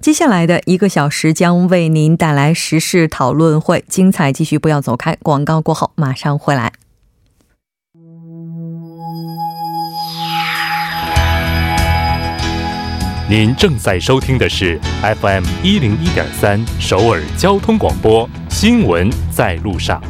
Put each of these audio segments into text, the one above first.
接下来的一个小时将为您带来时事讨论会，精彩继续，不要走开。广告过后马上回来。您正在收听的是 FM 一零一点三首尔交通广播，新闻在路上。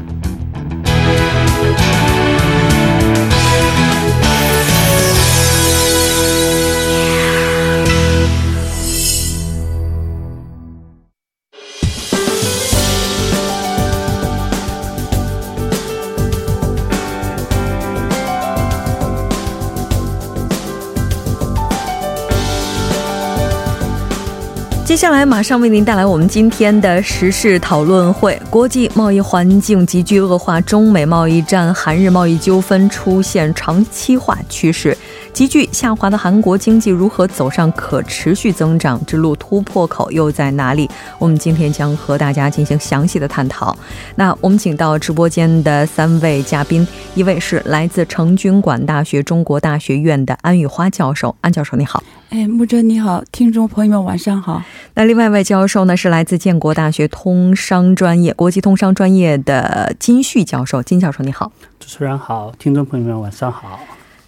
接下来马上为您带来我们今天的时事讨论会。国际贸易环境急剧恶化，中美贸易战、韩日贸易纠纷出现长期化趋势。急剧下滑的韩国经济如何走上可持续增长之路？突破口又在哪里？我们今天将和大家进行详细的探讨。那我们请到直播间的三位嘉宾，一位是来自成均馆大学中国大学院的安玉花教授，安教授你好。哎，木真你好，听众朋友们晚上好。那另外一位教授呢，是来自建国大学通商专业国际通商专业的金旭教授，金教授你好。主持人好，听众朋友们晚上好。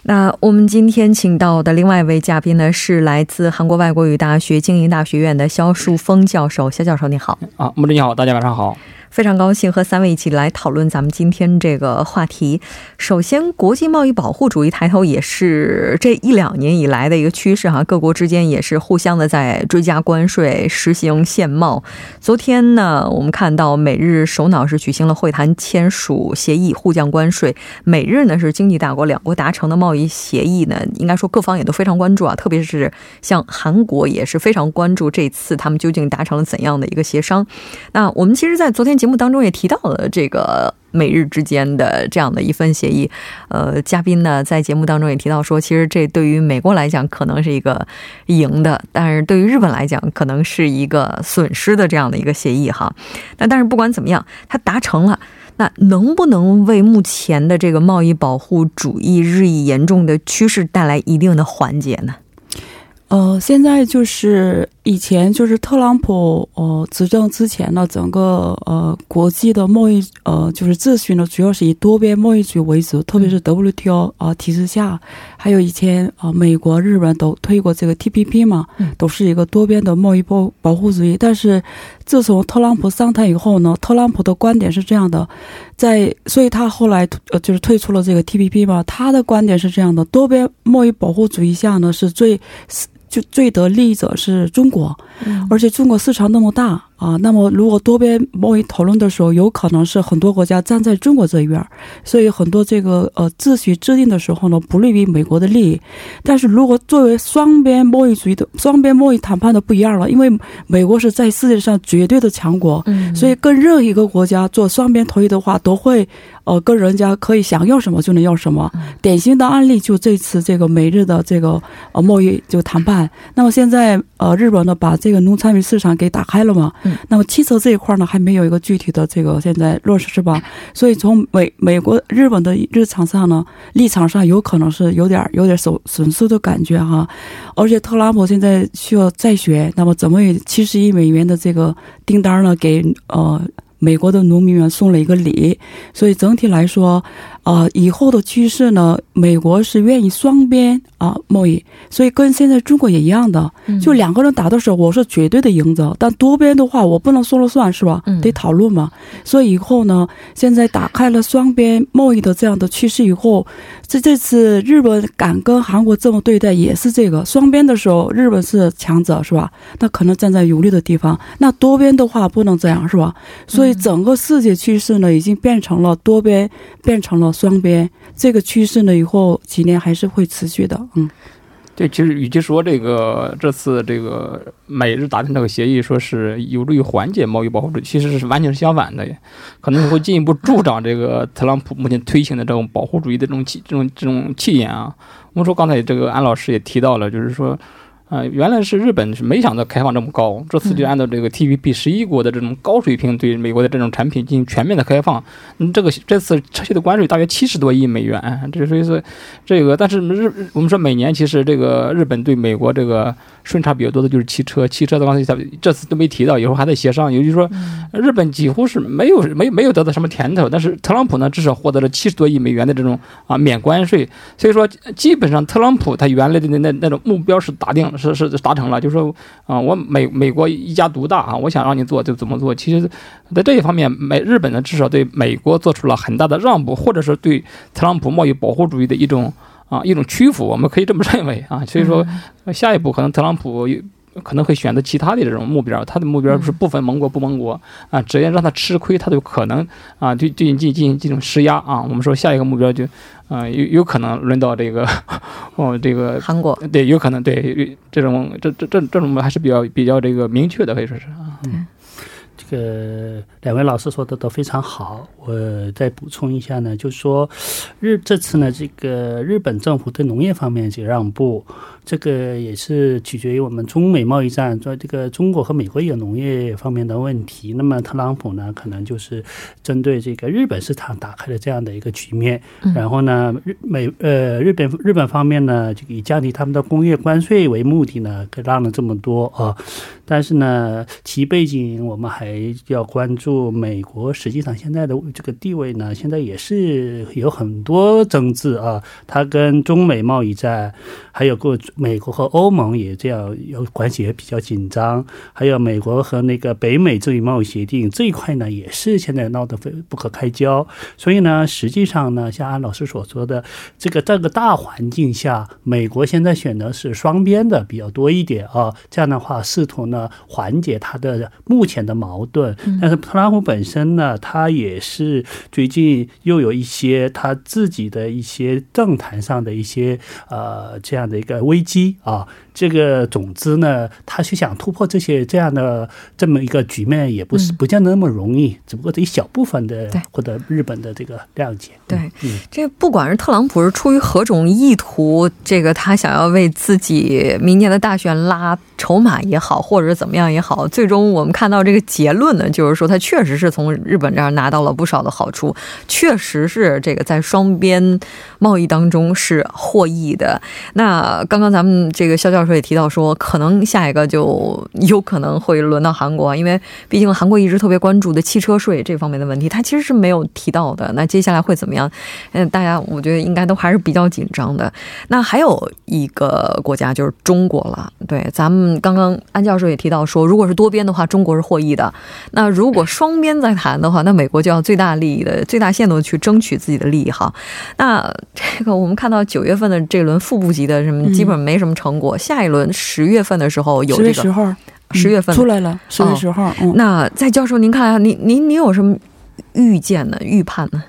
那我们今天请到的另外一位嘉宾呢，是来自韩国外国语大学经营大学院的肖树峰教授，肖教授你好。啊，木真你好，大家晚上好。非常高兴和三位一起来讨论咱们今天这个话题。首先，国际贸易保护主义抬头也是这一两年以来的一个趋势哈，各国之间也是互相的在追加关税、实行限贸。昨天呢，我们看到美日首脑是举行了会谈，签署协议，互降关税。美日呢是经济大国，两国达成的贸易协议呢，应该说各方也都非常关注啊，特别是像韩国也是非常关注这次他们究竟达成了怎样的一个协商。那我们其实，在昨天。节目当中也提到了这个美日之间的这样的一份协议，呃，嘉宾呢在节目当中也提到说，其实这对于美国来讲可能是一个赢的，但是对于日本来讲可能是一个损失的这样的一个协议哈。那但是不管怎么样，它达成了，那能不能为目前的这个贸易保护主义日益严重的趋势带来一定的缓解呢？呃，现在就是以前就是特朗普呃执政之前呢，整个呃国际的贸易呃就是秩序呢，主要是以多边贸易主义为主，特别是 WTO 啊体制下，还有以前啊美国、日本都推过这个 TPP 嘛，都是一个多边的贸易保保护主义。但是自从特朗普上台以后呢，特朗普的观点是这样的，在所以他后来呃就是退出了这个 TPP 嘛，他的观点是这样的，多边贸易保护主义下呢是最。就最得利益者是中国，而且中国市场那么大。啊，那么如果多边贸易讨论的时候，有可能是很多国家站在中国这一边，所以很多这个呃秩序制定的时候呢，不利于美国的利益。但是如果作为双边贸易主义的双边贸易谈判的不一样了，因为美国是在世界上绝对的强国，所以跟任何一个国家做双边投资的话，都会呃跟人家可以想要什么就能要什么。典型的案例就这次这个美日的这个呃贸易就谈判。那么现在呃日本呢把这个农产品市场给打开了嘛？那么汽车这一块呢，还没有一个具体的这个现在落实是吧？所以从美美国、日本的日常上呢，立场上有可能是有点有点损损失的感觉哈。而且特朗普现在需要再选，那么怎么以七十亿美元的这个订单呢，给呃美国的农民们送了一个礼？所以整体来说。啊，以后的趋势呢？美国是愿意双边啊贸易，所以跟现在中国也一样的，就两个人打的时候，我是绝对的赢者。但多边的话，我不能说了算是吧？得讨论嘛。所以以后呢，现在打开了双边贸易的这样的趋势以后，这这次日本敢跟韩国这么对待，也是这个双边的时候，日本是强者是吧？那可能站在有利的地方。那多边的话不能这样是吧？所以整个世界趋势呢，已经变成了多边，变成了。双边这个趋势呢，以后几年还是会持续的。嗯，对，其实与其说这个这次这个美日达成这个协议，说是有助于缓解贸易保护主义，其实是完全是相反的，可能会进一步助长这个特朗普目前推行的这种保护主义的这种气这种这种气焰啊。我们说刚才这个安老师也提到了，就是说。啊，原来是日本是没想到开放这么高，这次就按照这个 TPP 十一国的这种高水平对美国的这种产品进行全面的开放。嗯，这个这次撤去的关税大约七十多亿美元，这所以说这个，但是日我们说每年其实这个日本对美国这个。顺差比较多的就是汽车，汽车的刚才这次都没提到，以后还在协商。也就是说，日本几乎是没有没没有得到什么甜头，但是特朗普呢，至少获得了七十多亿美元的这种啊免关税。所以说，基本上特朗普他原来的那那那种目标是达定是是达成了，就是说啊，我美美国一家独大啊，我想让你做就怎么做。其实，在这一方面，美日本呢至少对美国做出了很大的让步，或者是对特朗普贸易保护主义的一种。啊，一种屈服，我们可以这么认为啊。所以说，下一步可能特朗普可能会选择其他的这种目标，他的目标是不分盟国不盟国啊，只要让他吃亏，他就可能啊对对你进进行这种施压啊。我们说下一个目标就啊有有可能轮到这个 哦这个韩国，对，有可能对这种这这这这种还是比较比较这个明确的，可以说是啊。嗯。这个两位老师说的都非常好，我再补充一下呢，就是说日这次呢，这个日本政府对农业方面这个让步。这个也是取决于我们中美贸易战，说这个中国和美国有农业方面的问题。那么特朗普呢，可能就是针对这个日本市场打开了这样的一个局面。然后呢，日美呃日本日本方面呢，就以降低他们的工业关税为目的呢，让了这么多啊。但是呢，其背景我们还要关注美国。实际上现在的这个地位呢，现在也是有很多争执啊。它跟中美贸易战还有过。美国和欧盟也这样，有关系也比较紧张。还有美国和那个北美自由贸易协定这一块呢，也是现在闹得非不可开交。所以呢，实际上呢，像安老师所说的，这个这个大环境下，美国现在选的是双边的比较多一点啊。这样的话，试图呢缓解他的目前的矛盾。但是特朗普本身呢，他也是最近又有一些他自己的一些政坛上的一些呃这样的一个危。机啊，这个总之呢，他是想突破这些这样的这么一个局面，也不是不见得那么容易。只不过这一小部分的获得日本的这个谅解。对，这不管是特朗普是出于何种意图，这个他想要为自己明年的大选拉筹码也好，或者怎么样也好，最终我们看到这个结论呢，就是说他确实是从日本这儿拿到了不少的好处，确实是这个在双边贸易当中是获益的。那刚刚。咱们这个肖教授也提到说，可能下一个就 有可能会轮到韩国，因为毕竟韩国一直特别关注的汽车税这方面的问题，他其实是没有提到的。那接下来会怎么样？嗯，大家我觉得应该都还是比较紧张的。那还有一个国家就是中国了。对，咱们刚刚安教授也提到说，如果是多边的话，中国是获益的。那如果双边在谈的话，那美国就要最大利益的、最大限度的去争取自己的利益哈。那这个我们看到九月份的这轮副部级的什么基本。没什么成果。下一轮十月份的时候有这个十月份出来了。十月十号，那在教授，您看，您您您有什么预见呢？预判呢？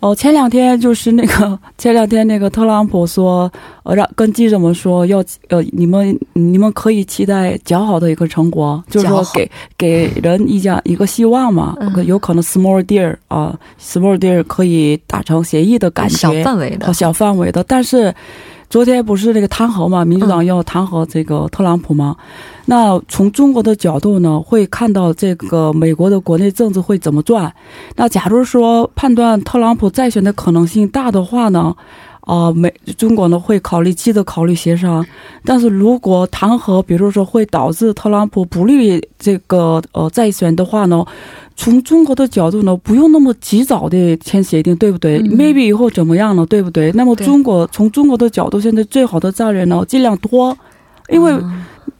哦，前两天就是那个 前两天那个特朗普说，呃，让跟记者们说要呃，你们你们可以期待较好的一个成果，就是说给给人一家一个希望嘛，有可能 small deal 啊，small deal 可以达成协议的感觉，小范围的，小范围的，但是。昨天不是那个弹劾嘛？民主党要弹劾这个特朗普吗？那从中国的角度呢，会看到这个美国的国内政治会怎么转？那假如说判断特朗普再选的可能性大的话呢？啊，美中国呢会考虑积极考虑协商，但是如果弹劾，比如说会导致特朗普不利这个呃再选的话呢？从中国的角度呢，不用那么及早的签协定，对不对？Maybe 以后怎么样呢？对不对？那么中国从中国的角度，现在最好的战略呢，尽量多，因为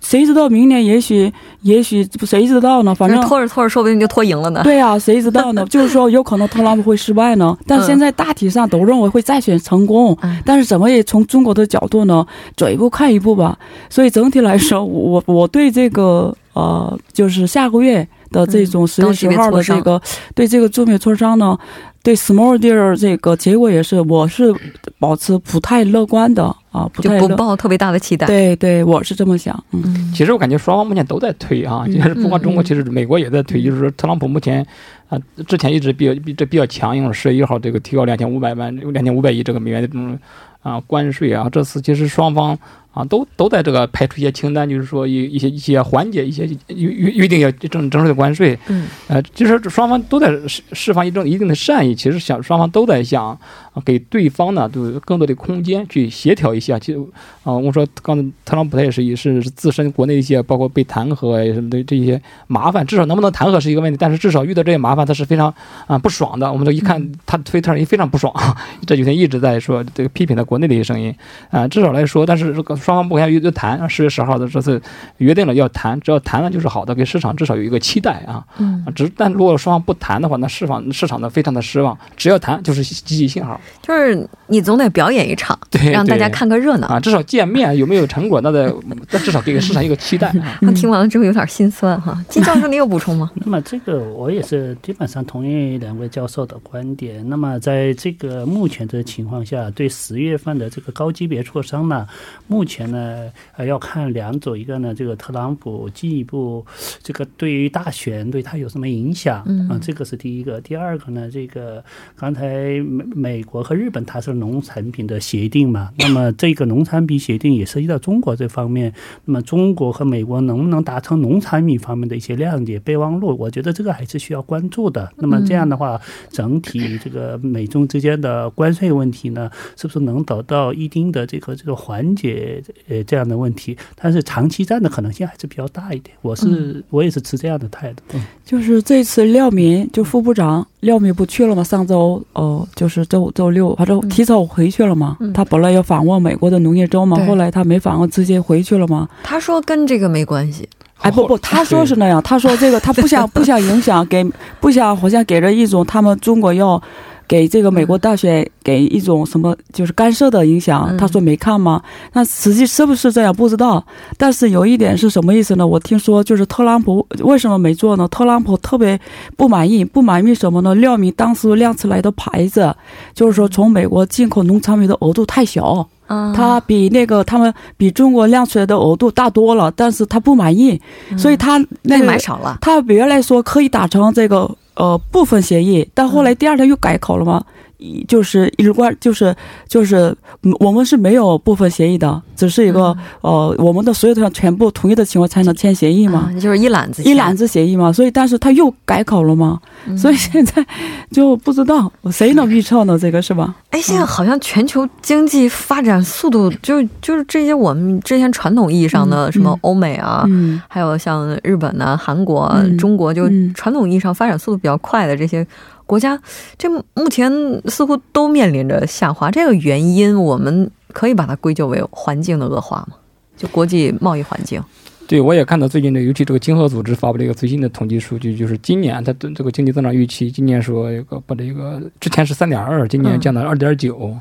谁知道明年也许也许谁知道呢？反正拖着拖着，说不定就拖赢了呢。对啊，谁知道呢？就是说有可能特朗普会失败呢。但现在大体上都认为会再选成功，但是怎么也从中国的角度呢，走一步看一步吧。所以整体来说，我我对这个呃，就是下个月。的这种十月十号的这个对这个中美磋商呢，对 small deal 这个结果也是，我是保持不太乐观的啊，不就太乐。不抱特别大的期待。对对，我是这么想。嗯，嗯，其实我感觉双方目前都在推啊，嗯就是不光中国，嗯其实美国也在推，就是说特朗普目前啊、之前一直比较比这比较强硬，十月一号这个提高两千五百万、两千五百亿这个美元的这种啊关税啊，这次其实双方啊都都在这个排出一些清单，就是说一一些一些缓解一些预预预定要征征收的关税，嗯呃，其实双方都在释释放一种一定的善意，其实想双方都在想啊给对方呢，就是更多的空间去协调一下。其实啊，我说刚才特朗普他也是也是是自身国内一些包括被弹劾啊什么的这些麻烦，至少能不能弹劾是一个问题，但是至少遇到这些麻烦他是非常啊不爽的。我们这一看他推特非常不爽，这几天一直在说这个批评他国内的一些声音啊，至少来说，但是这个双方目前又谈，十月十号的这次约定了要谈，只要谈了就是好的，给市场至少有一个期待啊。嗯啊，，只但如果双方不谈的话，那市场市场呢非常的失望。只要谈就是积极信号，就是你总得表演一场，对，让大家看个热闹。啊，至少见面有没有成果，那得那至少给市场一个期待啊。那 听完了之后有点心酸哈。金教授，你有补充吗？那么这个我也是基本上同意两位教授的观点。那么在这个目前的情况下，对十月份的这个高级别磋商呢，目前呢呃要看两种，一个呢这个特朗普进一步这个对于大选对他有什么影响嗯啊，这个是第一个。第二个呢，这个刚才美美国和日本它是农产品的协定嘛，那么这个农产品协定也涉及到中国这方面。那么中国和美国能不能达成农产品方面的一些谅解备忘录？我觉得这个还是需要关注的。那么这样的话，整体这个美中之间的关税问题呢，是不是能得到一定的这个这个缓解？呃，这样的问题，但是长期战的可能性还是比较大一点。我是、我也是持这样的态度。就是这次廖敏就副部长廖敏不去了吗？上周哦、就是周周六，反正提早回去了嘛。嗯他本来要访问美国的农业州嘛，对后来他没访问，直接回去了嘛。他说跟这个没关系。哎，不不，他说是那样，他说这个他不想 不想影响，给不想好像给人一种他们中国要给这个美国大选给一种什么就是干涉的影响。嗯他说没看吗？那实际是不是这样不知道。但是有一点是什么意思呢？我听说就是特朗普为什么没做呢？特朗普特别不满意，不满意什么呢？廖民当时亮出来的牌子就是说从美国进口农产品的额度太小。嗯，他比那个他们比中国亮出来的额度大多了，但是他不满意，所以他那个买少了。他原来说可以达成这个呃部分协议，但后来第二天又改口了嘛，一就是一贯就是就是嗯我们是没有部分协议的，只是一个、呃我们的所有的全部同意的情况才能签协议嘛。啊，就是一揽子，一揽。子协议嘛，所以但是他又改口了嘛，嗯所以现在就不知道谁能预测呢？这个是吧？哎，现在好像全球经济发展速度，就就是这些我们之前传统意义上的嗯什么嗯欧美啊，嗯还有像日本呐、韩国、嗯中国，就嗯传统意义上发展速度比较快的这些国家，这目前似乎都面临着下滑。这个原因，我们可以把它归咎为环境的恶化吗？就国际贸易环境。对，我也看到最近的，尤其这个经合组织发布了一个最新的统计数据，就是今年它对这个经济增长预期，今年说一个把这个之前是三点二，今年降到二点九，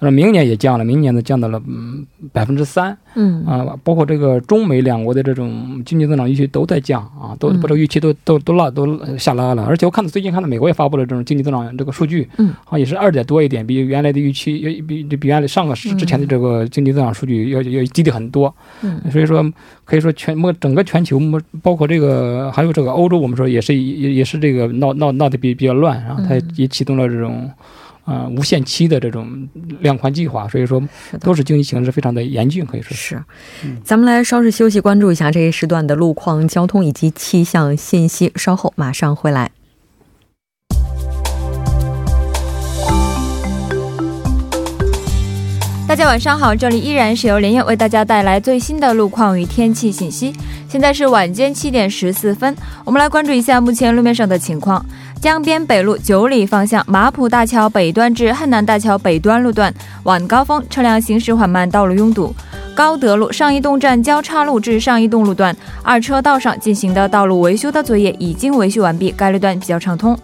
呃，明年也降了，明年呢降到了嗯百分之三嗯啊，包括这个中美两国的这种经济增长预期都在降啊，都嗯把这个预期都都都拉都下拉了，而且我看到最近看到美国也发布了这种经济增长这个数据，嗯，啊也是二点多一点，比原来的预期要比比原来上个之前的这个经济增长数据要要低的很多。嗯所以说可以说全么整个全球么包括这个还有这个欧洲，我们说也是也也是这个闹闹闹得比比较乱，然后它嗯也启动了这种。啊、无限期的这种量宽计划，所以说都是经济形势非常的严峻，可以说是。是，咱们来稍事休息，关注一下这一时段的路况、交通以及气象信息。稍后马上回来。大家晚上好，这里依然是由连夜为大家带来最新的路况与天气信息。现在是晚间七点十四分，我们来关注一下目前路面上的情况。江边北路九里方向马浦大桥北端至汉南大桥北端路段晚高峰车辆行驶缓慢，道路拥堵。高德路上一洞站交叉路至上一洞路段二车道上进行的道路维修的作业已经维修完毕，该路段比较畅通。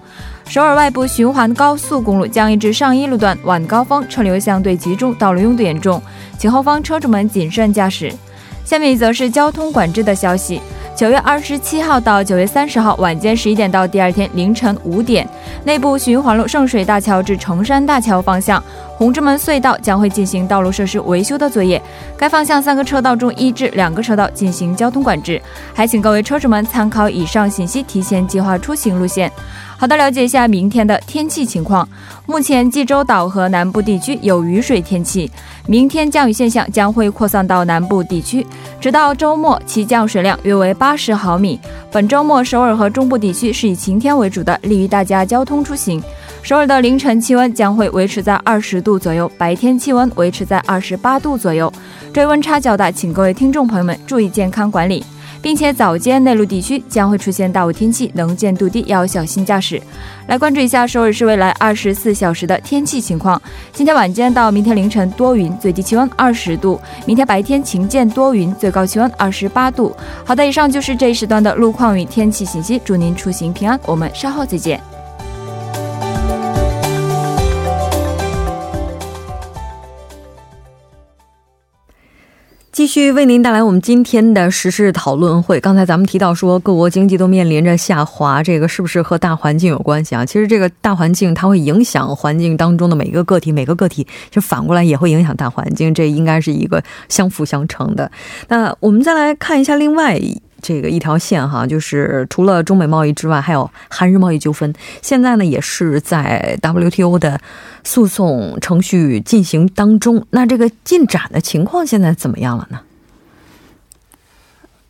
首尔外部循环高速公路江一至上一路段晚高峰车流相对集中，道路拥堵严重，请后方车主们谨慎驾驶。下面一则是交通管制的消息。九月二十七号到九月三十号晚间十一点到第二天凌晨五点，内部循环路圣水大桥至崇山大桥方向红之门隧道将会进行道路设施维修的作业。该方向三个车道中一至两个车道进行交通管制，还请各位车主们参考以上信息，提前计划出行路线。好的，了解一下明天的天气情况。目前济州岛和南部地区有雨水天气，明天降雨现象将会扩散到南部地区，直到周末其降水量约为八十毫米。本周末首尔和中部地区是以晴天为主的，利于大家交通出行。首尔的凌晨气温将会维持在二十度左右，白天气温维持在二十八度左右。这温差较大，请各位听众朋友们注意健康管理。并且早间内陆地区将会出现大雾天气，能见度低，要小心驾驶。来关注一下首尔市未来二十四小时的天气情况。今天晚间到明天凌晨多云，最低气温二十度；明天白天晴间多云，最高气温二十八度。好的，以上就是这一时段的路况与天气信息，祝您出行平安。我们稍后再见。继续为您带来我们今天的时事讨论会。刚才咱们提到说，各国经济都面临着下滑，这个是不是和大环境有关系啊？其实这个大环境它会影响环境当中的每一个个体，每个个体就反过来也会影响大环境，这应该是一个相辅相成的。那我们再来看一下另外。这个一条线哈，就是除了中美贸易之外，还有韩日贸易纠纷。现在呢，也是在 WTO 的诉讼程序进行当中。那这个进展的情况现在怎么样了呢？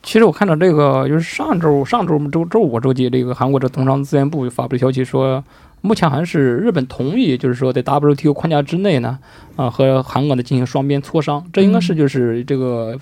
其实我看到这个，就是上周上周周周五周几，这个韩国的通商资源部发布的消息说，目前还是日本同意，就是说在 WTO 框架之内呢，啊，和韩国呢进行双边磋商。这应该是就是这个。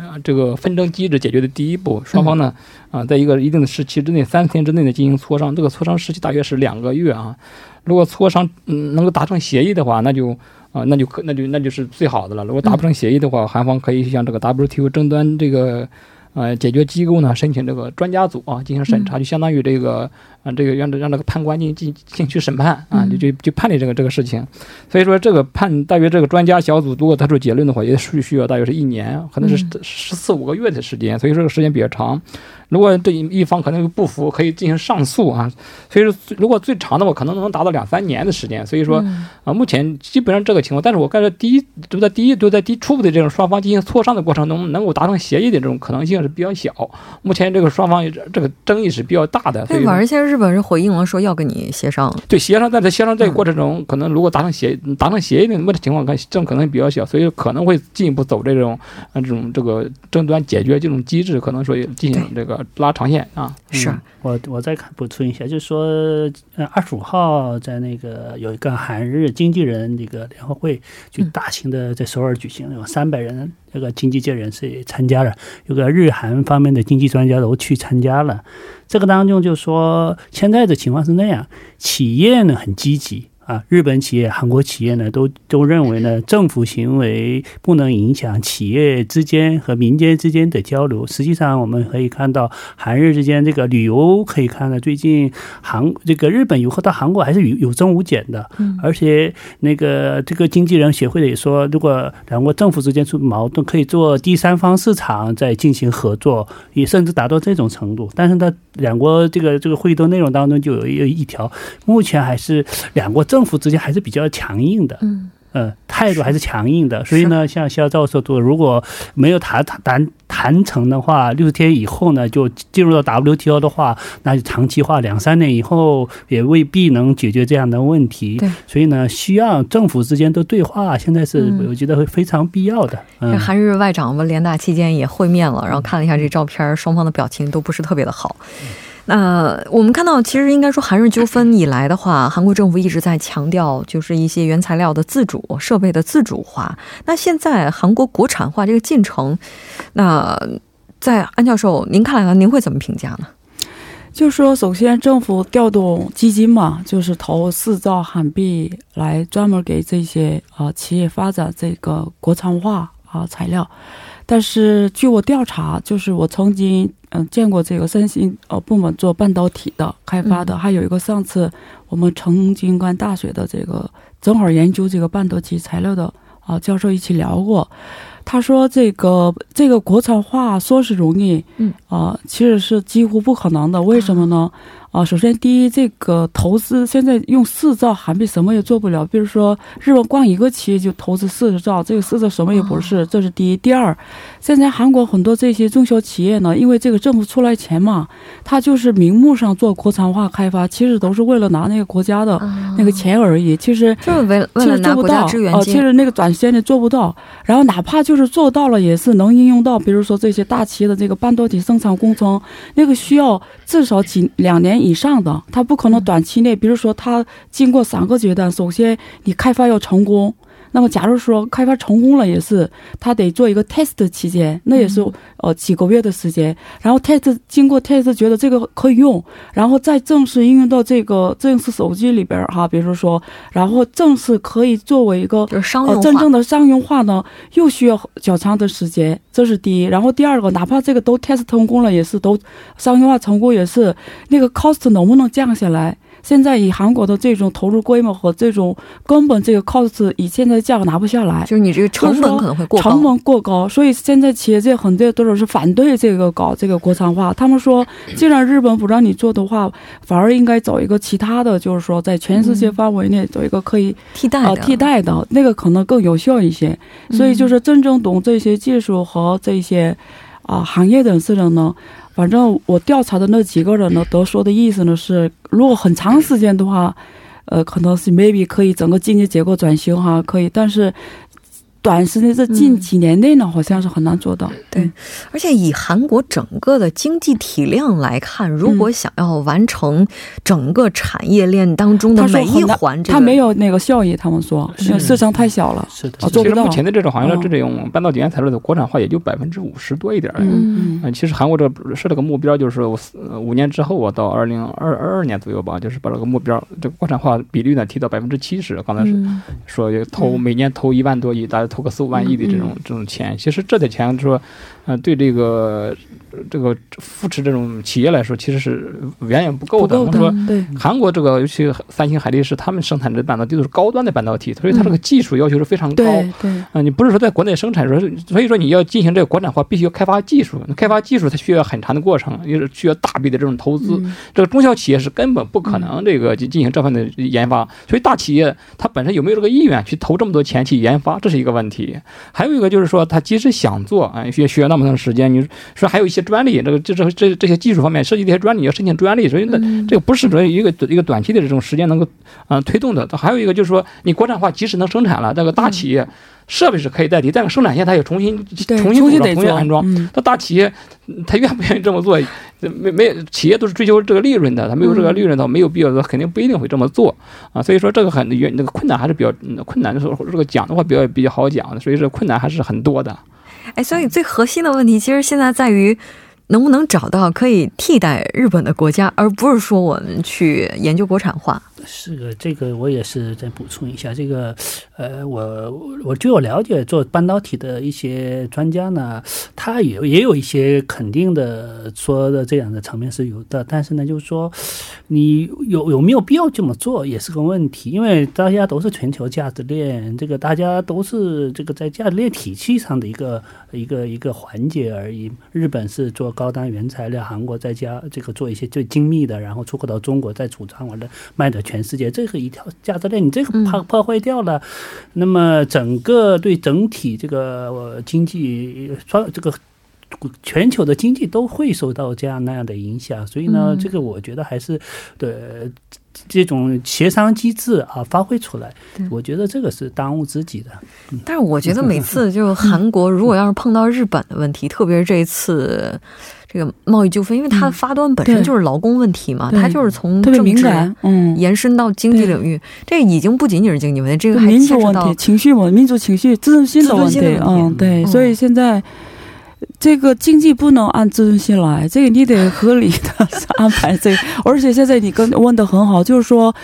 啊，这个纷争机制解决的第一步，双方呢，啊，在一个一定的时期之内，三十天之内呢进行磋商。这个磋商时期大约是两个月啊。如果磋商嗯能够达成协议的话，那就啊那就可那就那就是最好的了。如果达不成协议的话，韩方可以向这个 WTO 争端这个呃解决机构呢申请这个专家组啊进行审查，就相当于这个。啊，这个让让这个判官进进进去审判啊，就就就判理这个这个事情，所以说这个判大约这个专家小组如果得出结论的话，也需需要大约是一年，可能是十四五个月的时间，所以说这个时间比较长。如果这一方可能不服，可以进行上诉啊。所以说，如果最长的话，可能能达到两三年的时间。所以说，啊，目前基本上这个情况，但是我感觉第一就在第一就在第初步的这种双方进行磋商的过程中，能够达成协议的这种可能性是比较小。目前这个双方这个争议是比较大的。对，而且日本人回应了说要跟你协商。对，协商，在这协商这个过程中，可能如果达成协达成协议的目前情况看，这种可能比较小，所以可能会进一步走这种啊这种这个争端解决这种机制，可能说进行这个拉长线啊。是我我再看补充一下，就是说，呃，二十五号在那个有一个韩日经纪人这个联合会，就大型的在首尔举行，有三百人这个经济界人士也参加了，有个日韩方面的经济专家都去参加了。这个当中就说，现在的情况是那样，企业呢很积极。啊，日本企业、韩国企业呢，都都认为呢，政府行为不能影响企业之间和民间之间的交流。实际上，我们可以看到，韩日之间这个旅游可以看到，最近韩这个日本游客到韩国还是有有增无减的。嗯，而且那个这个经纪人协会的也说，如果两国政府之间出矛盾，可以做第三方市场再进行合作，也甚至达到这种程度。但是呢，两国这个这个会议的内容当中就有一一条，目前还是两国政政府之间还是比较强硬的，嗯，呃，态度还是强硬的，所以呢，像肖教授说，如果没有谈谈谈谈成的话，六十天以后呢，就进入到 WTO 的话，那就长期化，两三年以后也未必能解决这样的问题。对，所以呢，需要政府之间的对话，现在是我觉得会非常必要的。嗯。韩日外长们联大期间也会面了，然后看了一下这照片，双方的表情都不是特别的好。那我们看到，其实应该说，韩日纠纷以来的话，韩国政府一直在强调，就是一些原材料的自主、设备的自主化。那现在韩国国产化这个进程，那在安教授您看来，您会怎么评价呢？就是说，首先政府调动基金嘛，就是投四兆韩币来专门给这些啊企业发展这个国产化啊材料。但是据我调查，就是我曾经嗯见过这个三星呃部门做半导体的开发的，还有一个上次我们成京关大学的这个正好研究这个半导体材料的啊教授一起聊过。他说这个这个国产化说是容易，嗯啊、其实是几乎不可能的。为什么呢？啊，首先第一，这个投资现在用四兆韩币什么也做不了。比如说，日本光一个企业就投资四十兆，这个四兆什么也不是，这是第一。第二，现在韩国很多这些中小企业呢，因为这个政府出来钱嘛，他就是明目上做国产化开发，其实都是为了拿那个国家的啊那个钱而已。其实就是为了拿国家实做不到，呃，支援金其实那个短时间内做不到。然后哪怕就是做到了，也是能应用到，比如说这些大企业的这个半导体生产工程，那个需要至少几两年以上的，它不可能短期内，比如说它经过三个阶段，首先你开发要成功。那么，假如说开发成功了，也是他得做一个 test 期间，那也是呃几个月的时间。然后 test 经过 test 觉得这个可以用，然后再正式应用到这个正式手机里边儿哈，比如说，然后正式可以作为一个就是商用真正的商用化呢，又需要较长的时间，这是第一。然后第二个，哪怕这个都 test 成功了，也是都商用化成功，也是那个 cost 能不能降下来？现在以韩国的这种投入规模和这种根本这个 cost 以现在的价格拿不下来。就，是你这个成本可能会过高，成本过高，所以现在企业界很多都是反对这个搞这个国产化。他们说，既然日本不让你做的话，反而应该找一个其他的，就是说在全世界范围内找一个可以啊、替代的。替代的那个可能更有效一些。所以就是真正懂这些技术和这些啊、行业人士的呢，反正我调查的那几个人呢，都说的意思呢是，如果很长时间的话，呃，可能是 maybe 可以整个经济结构转型哈，可以，但是。短时间这近几年内呢，好像是很难做到。对而且以韩国整个的经济体量来看，如果想要完成整个产业链当中的每一环，这个它没有那个效益，他们说，是市场太小了。是的，啊做不到其实目前的这种行业嗯这种半导体原材料的国产化也就百分之五十多一点儿。嗯嗯，其实韩国这个设了个目标，就是我四呃五年之后啊，到二零二二二年左右吧，就是把这个目标，这个国产化比率呢提到百分之七十。刚才是嗯说投嗯每年投一万多亿，大概投个四五万亿的这种这种钱。其实这点钱说，呃，对这个这个扶持这种企业来说，其实是远远不够的。我们说。对，韩国这个，尤其三星、海力士，他们生产的半导体都是高端的半导体，所以它这个技术要求是非常高。对对啊，你不是说在国内生产说，所以说你要进行这个国产化，必须要开发技术。那开发技术它需要很长的过程，也是需要大笔的这种投资。嗯这个中小企业是根本不可能这个进进行这方面的研发，所以大企业它本身有没有这个意愿去投这么多钱去研发，这是一个问题。还有一个就是说，它即使想做啊，也需要那么长时间。你说还有一些专利，这个这这这这些技术方面涉及的一些专利要申请专利，所以那嗯这个不是说一个一个短期的这种时间能够啊、呃推动的。还有一个就是说，你国产化即使能生产了，这个大企业设备是可以代替，但是生产线它要重新，重新组装、重新安装。嗯那大企业嗯他愿不愿意这么做？没没企业都是追求这个利润的，他没有这个利润的，没有必要，他肯定不一定会这么做啊。所以说这个很原那个困难还是比较嗯困难的时候，这个讲的话比较比较好讲的，所以说困难还是很多的。哎，所以最核心的问题其实现在在于。能不能找到可以替代日本的国家，而不是说我们去研究国产化？是的，这个我也是再补充一下，这个，呃，我我据我了解，做半导体的一些专家呢，他也也有一些肯定的说的这样的层面是有的，但是呢，就是说，你有有没有必要这么做也是个问题，因为大家都是全球价值链，这个大家都是这个在价值链体系上的一个一个一个环节而已。日本是做高端原材料，韩国再加这个做一些最精密的，然后出口到中国，再组装完了卖到全世界，这是一条价值链，你这个破破坏掉了，那么整个对整体这个呃经济双这个。全球的经济都会受到这样那样的影响，所以呢，嗯这个我觉得还是的这种协商机制啊发挥出来，我觉得这个是当务之急的。但是我觉得每 次就是韩国如果要是碰到日本的问题，特别是这一次这个贸易纠纷，因为它的发端本身就是劳工问题嘛，对它就是从特别政治敏感，嗯，延伸到经济领域，这已经不仅仅是经济问题，这个还民牵扯到族问题、情绪嘛民族情绪、自尊心的问题嗯，对，嗯所以现在。这个经济不能按自尊心来，这个你得合理的 安排这个。而且现在你跟问的很好，就是说，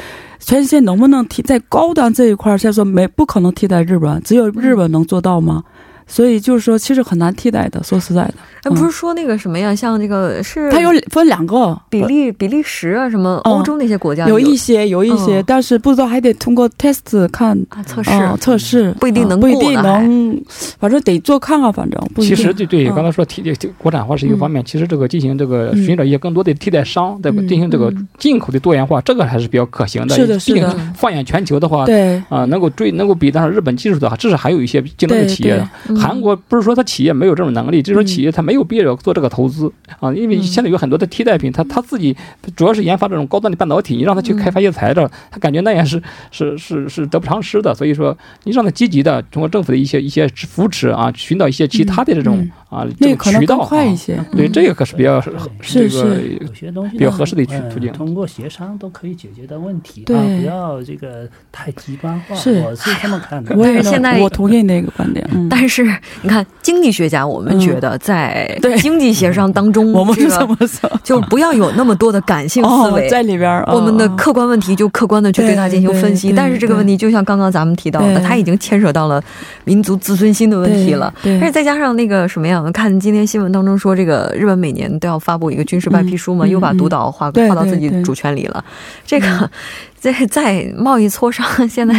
全世界能不能替在高端这一块儿，现在说没不可能替代日本，只有日本能做到吗？所以就是说，其实很难替代的。说实在的，哎，不是说那个什么呀，像这个是它有分两个。比利、比利时啊，什么欧洲那些国家有。一些有一些，但是不知道还得通过 test 看啊测试。测试，不一定能不一定能，反正得做看看，反正其实对对，刚才说替国产化是一个方面，其实这个进行这个寻找一些更多的替代商，对吧？进行这个进口的多元化，这个还是比较可行的。是的，是的。放眼全球的话，对。啊，能够追能够比得上日本技术的话，至少还有一些竞争的企业。韩国不是说他企业没有这种能力，就是说企业他没有必要做这个投资啊，因为现在有很多的替代品，他他自己主要是研发这种高端的半导体，你让他去开发一些材料，他感觉那样是是是是得不偿失的。所以说，你让他积极的通过政府的一些一些扶持啊，寻找一些其他的这种啊这个渠道快一些，对这个可是比较是是有些东西比较合适的途径，通过协商都可以解决的问题啊，不要这个太极端化。是。我是这么看的，我也现在我同意那个观点。但是你看，经济学家我们觉得在 经济协商当中，我们是怎么说？就不要有那么多的感性思维在里边。我们的客观问题就客观的去对它进行分析。但是这个问题就像刚刚咱们提到的，它已经牵扯到了民族自尊心的问题了。但是再加上那个什么呀？看今天新闻当中说，这个日本每年都要发布一个军事白皮书嘛，又把独岛划划到自己主权里了。这个在在贸易磋商 现在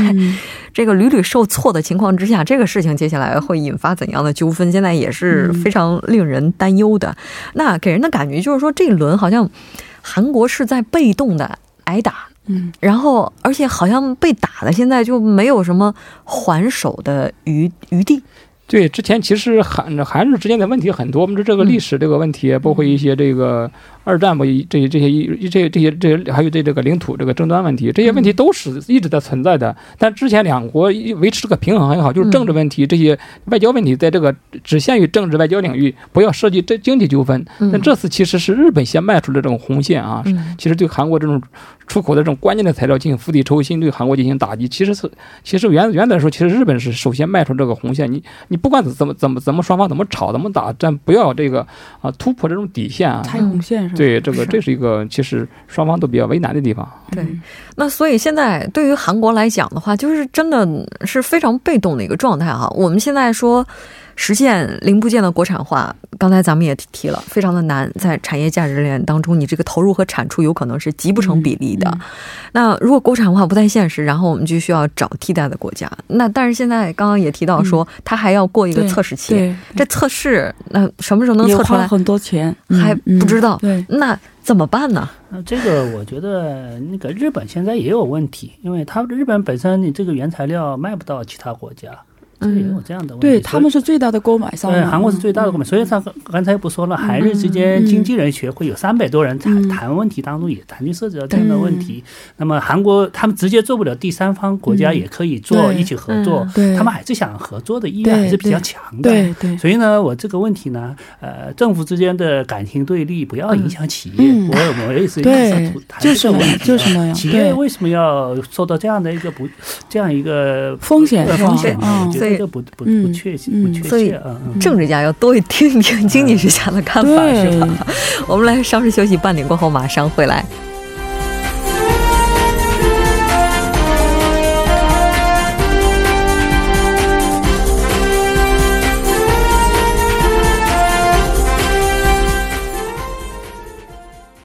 这个屡屡受挫的情况之下，这个事情接下来会引发怎样的纠纷？现在也是非常令人担忧的。那给人的感觉就是说，这一轮好像韩国是在被动的挨打，嗯，然后而且好像被打的现在就没有什么还手的余余地。对，之前其实韩韩日之间的问题很多，我们说这个历史这个问题，包括一些这个。二战不这些这些一这这些这些还有对这个领土这个争端问题，这些问题都是一直在存在的。但之前两国维持这个平衡很好，就是政治问题这些外交问题，在这个只限于政治外交领域，不要涉及这经济纠纷。但这次其实是日本先迈出了这种红线啊，其实对韩国这种出口的这种关键的材料进行釜底抽薪，对韩国进行打击。其实是其实原原来说，其实日本是首先迈出这个红线。你你不管怎么怎么怎么双方怎么吵怎么打，但不要这个啊突破这种底线啊，踩红线是。对，这个这是一个其实双方都比较为难的地方。对，那所以现在对于韩国来讲的话，就是真的是非常被动的一个状态哈。我们现在说。实现零部件的国产化，刚才咱们也提了，非常的难。在产业价值链当中，你这个投入和产出有可能是极不成比例的。那如果国产化不太现实，然后我们就需要找替代的国家。那但是现在刚刚也提到说，它还要过一个测试期，这测试那什么时候能测出来？很多钱还不知道。对，那怎么办呢？那这个我觉得，那个日本现在也有问题，因为它日本本身你这个原材料卖不到其他国家。也有这样的问题，对他们是最大的购买商。对，韩国是最大的购买，所以他刚才不说了，韩日之间经纪人协会有三百多人谈谈问题当中也谈就涉及到这样的问题。那么韩国他们直接做不了，第三方国家也可以做一起合作，他们还是想合作的意愿还是比较强的。对对。所以呢，我这个问题呢，呃，政府之间的感情对立不要影响企业。我我也是对，就是就是那样。企业为什么要受到这样的一个不这样一个风险风险？这个不不不确信，不确切。所以政治家要多听一听经济学家的看法，是吧？我们来稍事休息，半点过后马上回来。